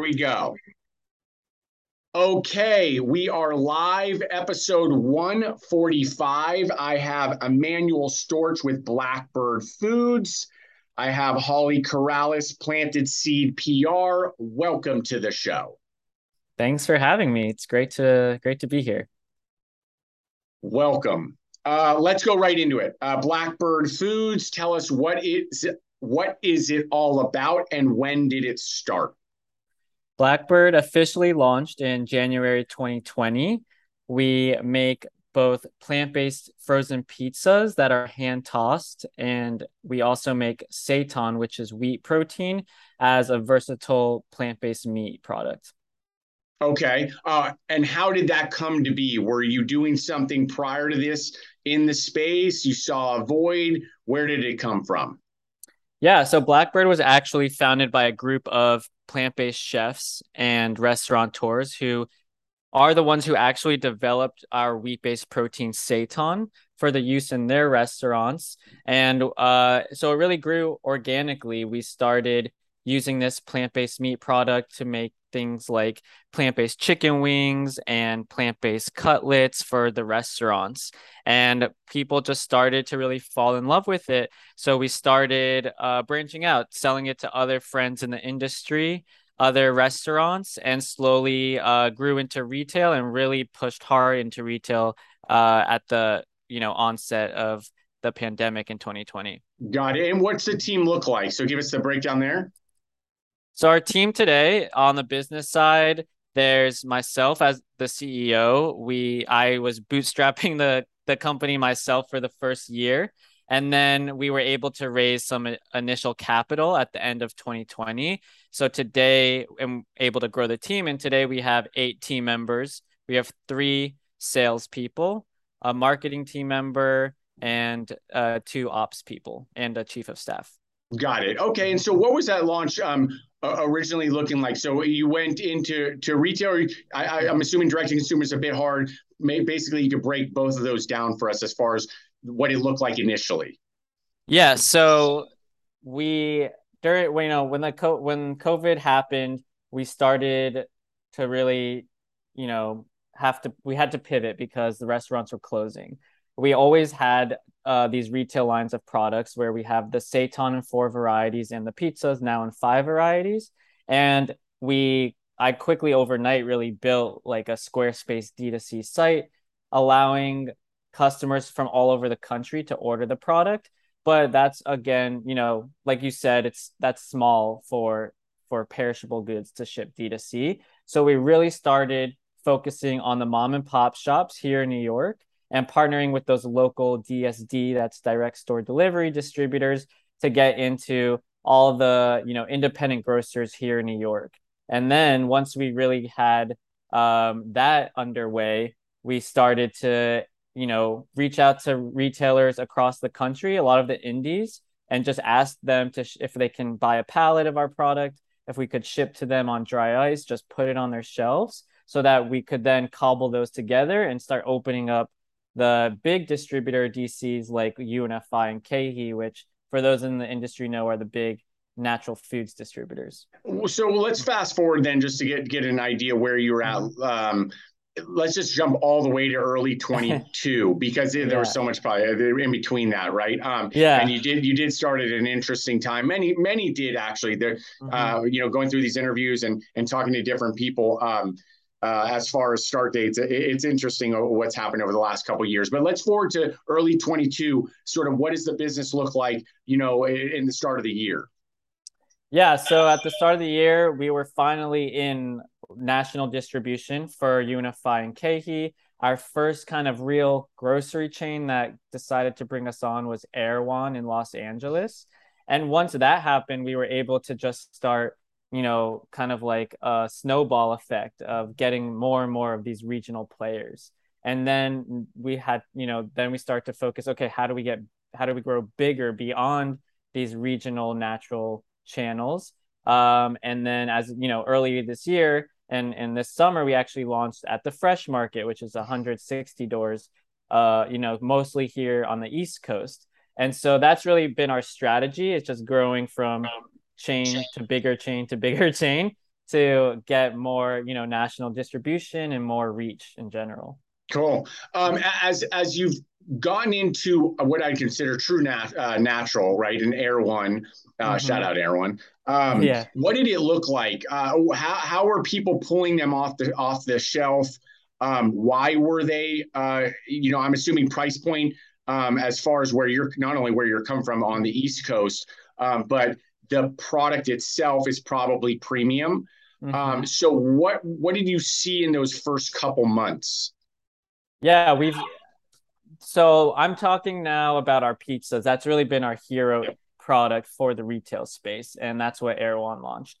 we go. Okay, we are live, episode 145. I have Emmanuel Storch with Blackbird Foods. I have Holly Corrales, Planted Seed PR. Welcome to the show. Thanks for having me. It's great to great to be here. Welcome. Uh, let's go right into it. Uh, Blackbird Foods, tell us what is what is it all about and when did it start? Blackbird officially launched in January 2020. We make both plant-based frozen pizzas that are hand tossed and we also make seitan which is wheat protein as a versatile plant-based meat product. Okay uh, and how did that come to be? Were you doing something prior to this in the space? You saw a void? Where did it come from? Yeah, so Blackbird was actually founded by a group of plant-based chefs and restaurateurs who are the ones who actually developed our wheat-based protein seitan for the use in their restaurants. And uh, so it really grew organically. We started using this plant-based meat product to make things like plant-based chicken wings and plant-based cutlets for the restaurants. And people just started to really fall in love with it. So we started uh, branching out selling it to other friends in the industry other restaurants and slowly uh, grew into retail and really pushed hard into retail uh, at the you know onset of the pandemic in 2020 got it. And what's the team look like? So give us the breakdown there so our team today on the business side, there's myself as the CEO. We I was bootstrapping the the company myself for the first year. And then we were able to raise some initial capital at the end of 2020. So today I'm able to grow the team. And today we have eight team members. We have three salespeople, a marketing team member, and uh, two ops people, and a chief of staff. Got it. Okay. And so what was that launch? Um, originally looking like? So you went into to retail. I, am assuming direct to consumer is a bit hard. May, basically, you could break both of those down for us as far as what it looked like initially. Yeah. So we during you know when the co- when COVID happened, we started to really, you know, have to we had to pivot because the restaurants were closing. We always had uh, these retail lines of products where we have the seitan in four varieties and the pizzas now in five varieties. And we, I quickly overnight really built like a Squarespace D2C site, allowing customers from all over the country to order the product. But that's again, you know, like you said, it's that's small for for perishable goods to ship D2C. So we really started focusing on the mom and pop shops here in New York and partnering with those local DSD, that's direct store delivery distributors, to get into all the you know independent grocers here in New York. And then once we really had um, that underway, we started to you know reach out to retailers across the country, a lot of the indies, and just ask them to sh- if they can buy a pallet of our product, if we could ship to them on dry ice, just put it on their shelves so that we could then cobble those together and start opening up the big distributor DCs like UNFI and KeHE, which for those in the industry know are the big natural foods distributors. So let's fast forward then just to get get an idea where you're at. Um, let's just jump all the way to early 22 because there yeah. was so much probably in between that right um yeah and you did you did start at an interesting time many many did actually there mm-hmm. uh you know going through these interviews and and talking to different people um uh, as far as start dates. It's interesting what's happened over the last couple years. But let's forward to early 22. Sort of what does the business look like, you know, in the start of the year? Yeah. So at the start of the year, we were finally in national distribution for UNFI and KeHE. Our first kind of real grocery chain that decided to bring us on was Erewhon in Los Angeles. And once that happened, we were able to just start you know, kind of like a snowball effect of getting more and more of these regional players. And then we had, you know, then we start to focus, okay, how do we get, how do we grow bigger beyond these regional natural channels? Um, and then as, you know, earlier this year and, and this summer, we actually launched at the Fresh Market, which is 160 doors, uh, you know, mostly here on the East Coast. And so that's really been our strategy. It's just growing from chain to bigger chain to bigger chain to get more, you know, national distribution and more reach in general. Cool. Um, as as you've gone into what I consider true nat- uh, natural, right? An Erewhon, uh, mm-hmm. shout out Erewhon. Um, yeah. What did it look like? Uh, how how were people pulling them off the off the shelf? Um, why were they? Uh, you know, I'm assuming price point um, as far as where you're not only where you're come from on the East Coast, um, but the product itself is probably premium. Mm-hmm. Um, so what what did you see in those first couple months? Yeah, we've so I'm talking now about our pizzas. That's really been our hero yep. product for the retail space, and that's what Erewhon launched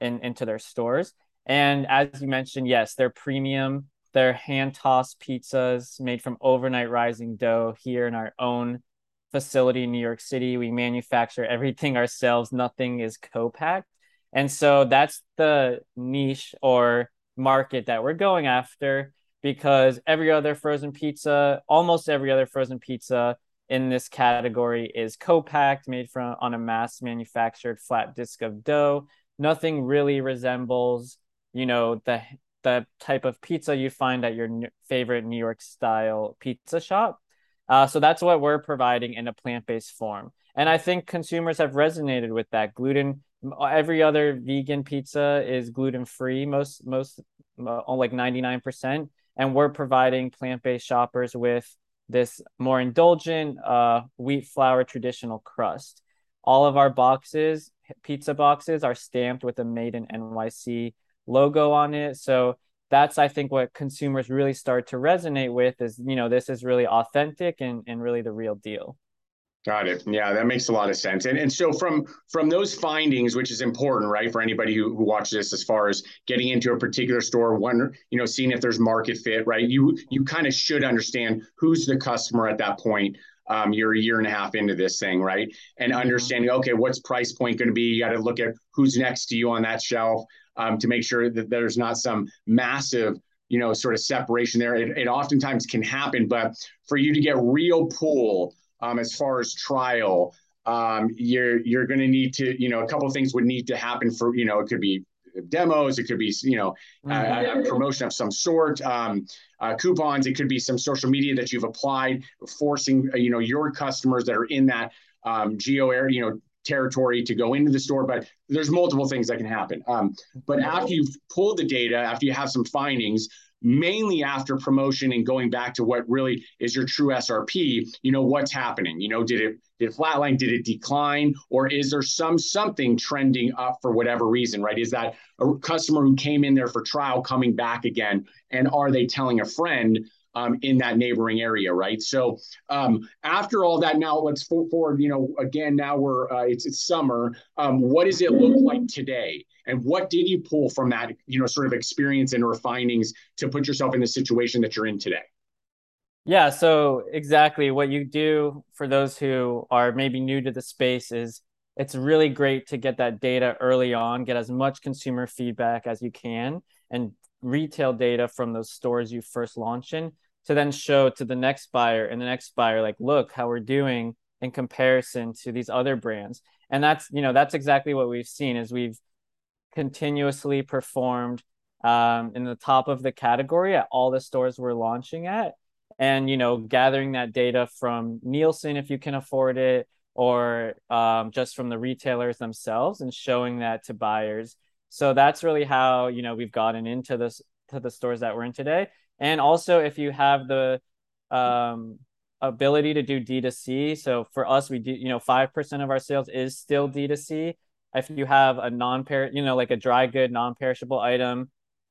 in, into their stores. And as you mentioned, yes, they're premium. They're hand tossed pizzas made from overnight rising dough here in our own facility in New York City. We manufacture everything ourselves. Nothing is co-packed. And so that's the niche or market that we're going after because every other frozen pizza, almost every other frozen pizza in this category is co-packed, made from on a mass manufactured flat disc of dough. Nothing really resembles, you know, the the type of pizza you find at your favorite New York style pizza shop. Uh, so that's what we're providing in a plant-based form. And I think consumers have resonated with that. Gluten, every other vegan pizza is gluten-free, most most uh, like 99% and we're providing plant-based shoppers with this more indulgent uh, wheat flour traditional crust. All of our boxes, pizza boxes, are stamped with a Made in NYC logo on it. So that's I think what consumers really start to resonate with is you know this is really authentic and, and really the real deal. Got it. Yeah, that makes a lot of sense. And and so from from those findings, which is important, right, for anybody who, who watches this, as far as getting into a particular store, one, you know, seeing if there's market fit, right? You you kind of should understand who's the customer at that point. Um, you're a year and a half into this thing, right? And mm-hmm. understanding, okay, what's price point going to be? You got to look at who's next to you on that shelf um, to make sure that there's not some massive you know sort of separation there it, it oftentimes can happen but for you to get real pull um, as far as trial, um, you're you're going to need to, you know, a couple of things would need to happen for, you know, it could be demos, it could be, you know, mm-hmm. a, a, promotion of some sort, um, uh, coupons, it could be some social media that you've applied, forcing, uh, you know, your customers that are in that um, geo area, you know, territory to go into the store, but there's multiple things that can happen. Um, but after you've pulled the data, after you have some findings, mainly after promotion and going back to what really is your true SRP, you know, what's happening? You know, did it did it flatline? Did it decline? Or is there some something trending up for whatever reason, right? Is that a customer who came in there for trial coming back again? And are they telling a friend um, in that neighboring area, right? So um, after all that, now let's forward. You know, again, now we're uh, it's, it's summer. Um, what does it look like today? And what did you pull from that, you know, sort of experience and refinings to put yourself in the situation that you're in today? Yeah, so exactly what you do for those who are maybe new to the space is it's really great to get that data early on, get as much consumer feedback as you can, and retail data from those stores you first launch in to then show to the next buyer and the next buyer, like, look how we're doing in comparison to these other brands. And that's, you know, that's exactly what we've seen is we've continuously performed um, in the top of the category at all the stores we're launching at. And you know gathering that data from nielsen if you can afford it or um, just from the retailers themselves and showing that to buyers. So that's really how you know we've gotten into this to the stores that we're in today. And also if you have the um, ability to do d2c so for us we do you know 5% of our sales is still d2c if you have a non-per you know like a dry good non-perishable item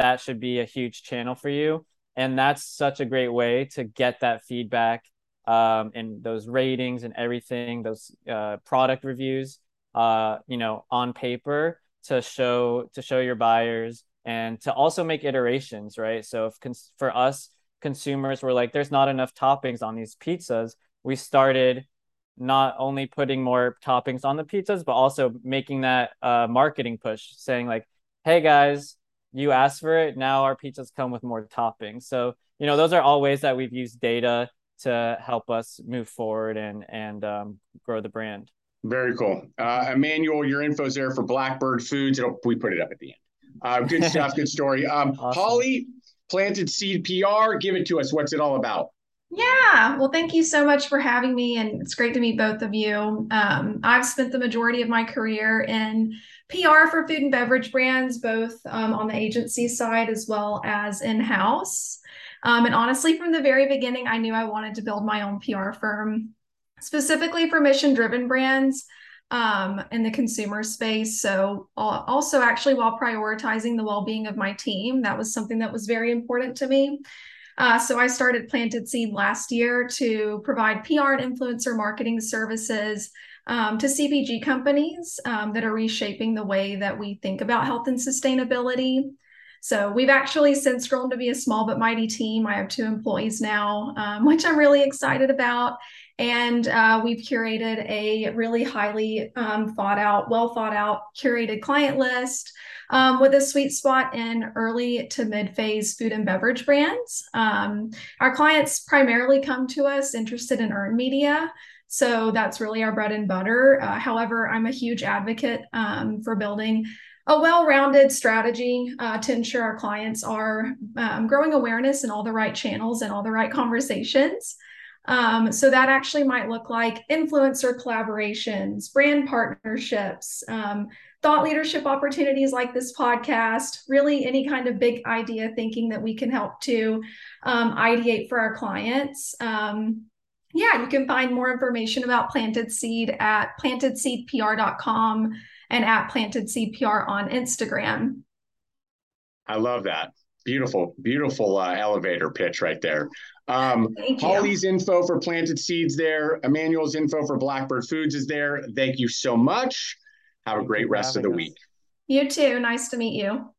that should be a huge channel for you. And that's such a great way to get that feedback um, and those ratings and everything those uh, product reviews uh, you know on paper to show to show your buyers and to also make iterations right? So if cons- for us consumers were like there's not enough toppings on these pizzas we started not only putting more toppings on the pizzas, but also making that uh, marketing push, saying like, "Hey guys, you asked for it. Now our pizzas come with more toppings." So you know, those are all ways that we've used data to help us move forward and and um, grow the brand. Very cool, uh, Emmanuel. Your info's there for Blackbird Foods. It'll, we put it up at the end. Uh, good stuff. good story. Um, awesome. Holly, Planted Seed PR, give it to us. What's it all about? Yeah, well, thank you so much for having me, and it's great to meet both of you. Um, I've spent the majority of my career in PR for food and beverage brands, both um, on the agency side as well as in house. Um, and honestly, from the very beginning, I knew I wanted to build my own PR firm, specifically for mission driven brands um, in the consumer space. So, also, actually, while prioritizing the well being of my team, that was something that was very important to me. Uh, so I started Planted Seed last year to provide PR and influencer marketing services um, to CPG companies um, that are reshaping the way that we think about health and sustainability. So we've actually since grown to be a small but mighty team. I have two employees now, um, which I'm really excited about. And uh, we've curated a really highly um, thought out, well thought out, curated client list um, with a sweet spot in early to mid phase food and beverage brands. Um, our clients primarily come to us interested in earned media. So that's really our bread and butter. Uh, however, I'm a huge advocate um, for building a well-rounded strategy uh, to ensure our clients are um, growing awareness in all the right channels and all the right conversations. Um, so that actually might look like influencer collaborations, brand partnerships, um, thought leadership opportunities like this podcast, really any kind of big idea thinking that we can help to um, ideate for our clients. Um, yeah, you can find more information about Planted Seed at plantedseedpr.com and at Planted Seed PR on Instagram. I love that. Beautiful, beautiful uh, elevator pitch right there. Um, Holly's info for Planted Seeds there. Emmanuel's info for Blackbird Foods is there. Thank you so much. Have a great rest of the week. You too. Nice to meet you.